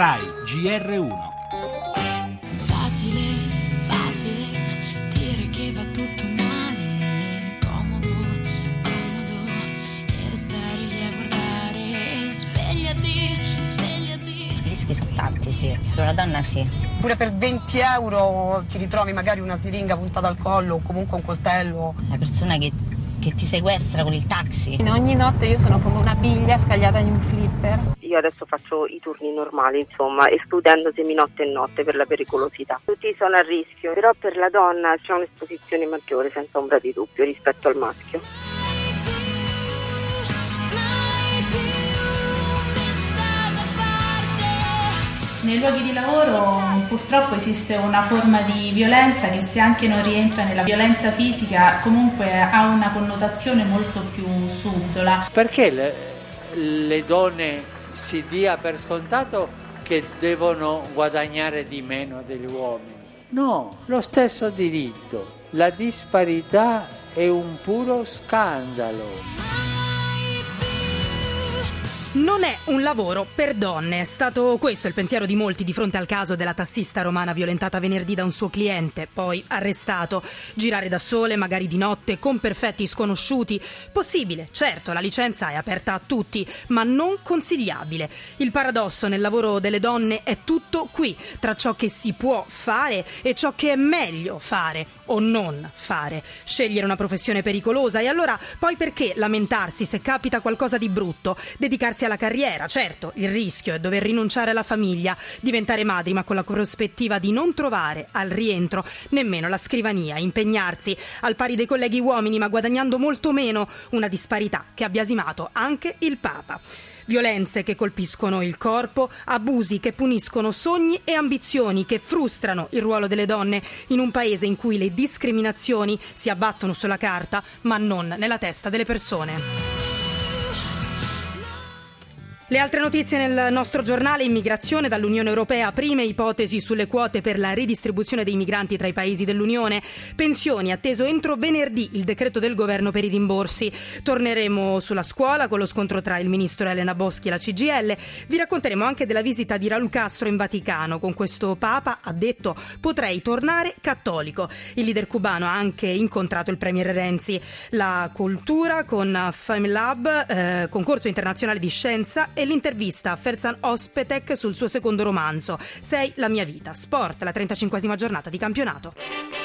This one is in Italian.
RAI GR1. Facile, facile dire che va tutto male. Comodo, comodo e restare lì a guardare. Svegliati, svegliati. I rischi sono tanti, sì. Per una donna sì. Pure per 20 euro ti ritrovi magari una siringa puntata al collo o comunque un coltello. Una persona che, che ti sequestra con il taxi. Ogni notte io sono come una biglia scagliata in un flipper. Io adesso faccio i turni normali, insomma, escludendo seminotte e notte per la pericolosità. Tutti sono a rischio, però per la donna c'è un'esposizione maggiore, senza ombra di dubbio, rispetto al maschio. Nei luoghi di lavoro purtroppo esiste una forma di violenza che se anche non rientra nella violenza fisica comunque ha una connotazione molto più subdola. Perché le, le donne si dia per scontato che devono guadagnare di meno degli uomini? No, lo stesso diritto. La disparità è un puro scandalo. Non è un lavoro per donne. È stato questo il pensiero di molti di fronte al caso della tassista romana violentata venerdì da un suo cliente, poi arrestato. Girare da sole, magari di notte, con perfetti sconosciuti. Possibile, certo, la licenza è aperta a tutti, ma non consigliabile. Il paradosso nel lavoro delle donne è tutto qui, tra ciò che si può fare e ciò che è meglio fare o non fare. Scegliere una professione pericolosa e allora poi perché lamentarsi se capita qualcosa di brutto? Dedicarsi alla carriera, certo, il rischio è dover rinunciare alla famiglia, diventare madri, ma con la prospettiva di non trovare al rientro nemmeno la scrivania, impegnarsi al pari dei colleghi uomini, ma guadagnando molto meno, una disparità che ha biasimato anche il Papa. Violenze che colpiscono il corpo, abusi che puniscono sogni e ambizioni, che frustrano il ruolo delle donne in un paese in cui le discriminazioni si abbattono sulla carta, ma non nella testa delle persone. Le altre notizie nel nostro giornale immigrazione dall'Unione Europea, prime ipotesi sulle quote per la ridistribuzione dei migranti tra i paesi dell'Unione, pensioni atteso entro venerdì il decreto del governo per i rimborsi. Torneremo sulla scuola con lo scontro tra il ministro Elena Boschi e la CGL. Vi racconteremo anche della visita di Raul Castro in Vaticano. Con questo Papa ha detto potrei tornare cattolico. Il leader cubano ha anche incontrato il premier Renzi. La cultura con FameLab, eh, concorso internazionale di scienza e l'intervista a Ferzan Ospetek sul suo secondo romanzo, Sei la mia vita, sport, la 35esima giornata di campionato.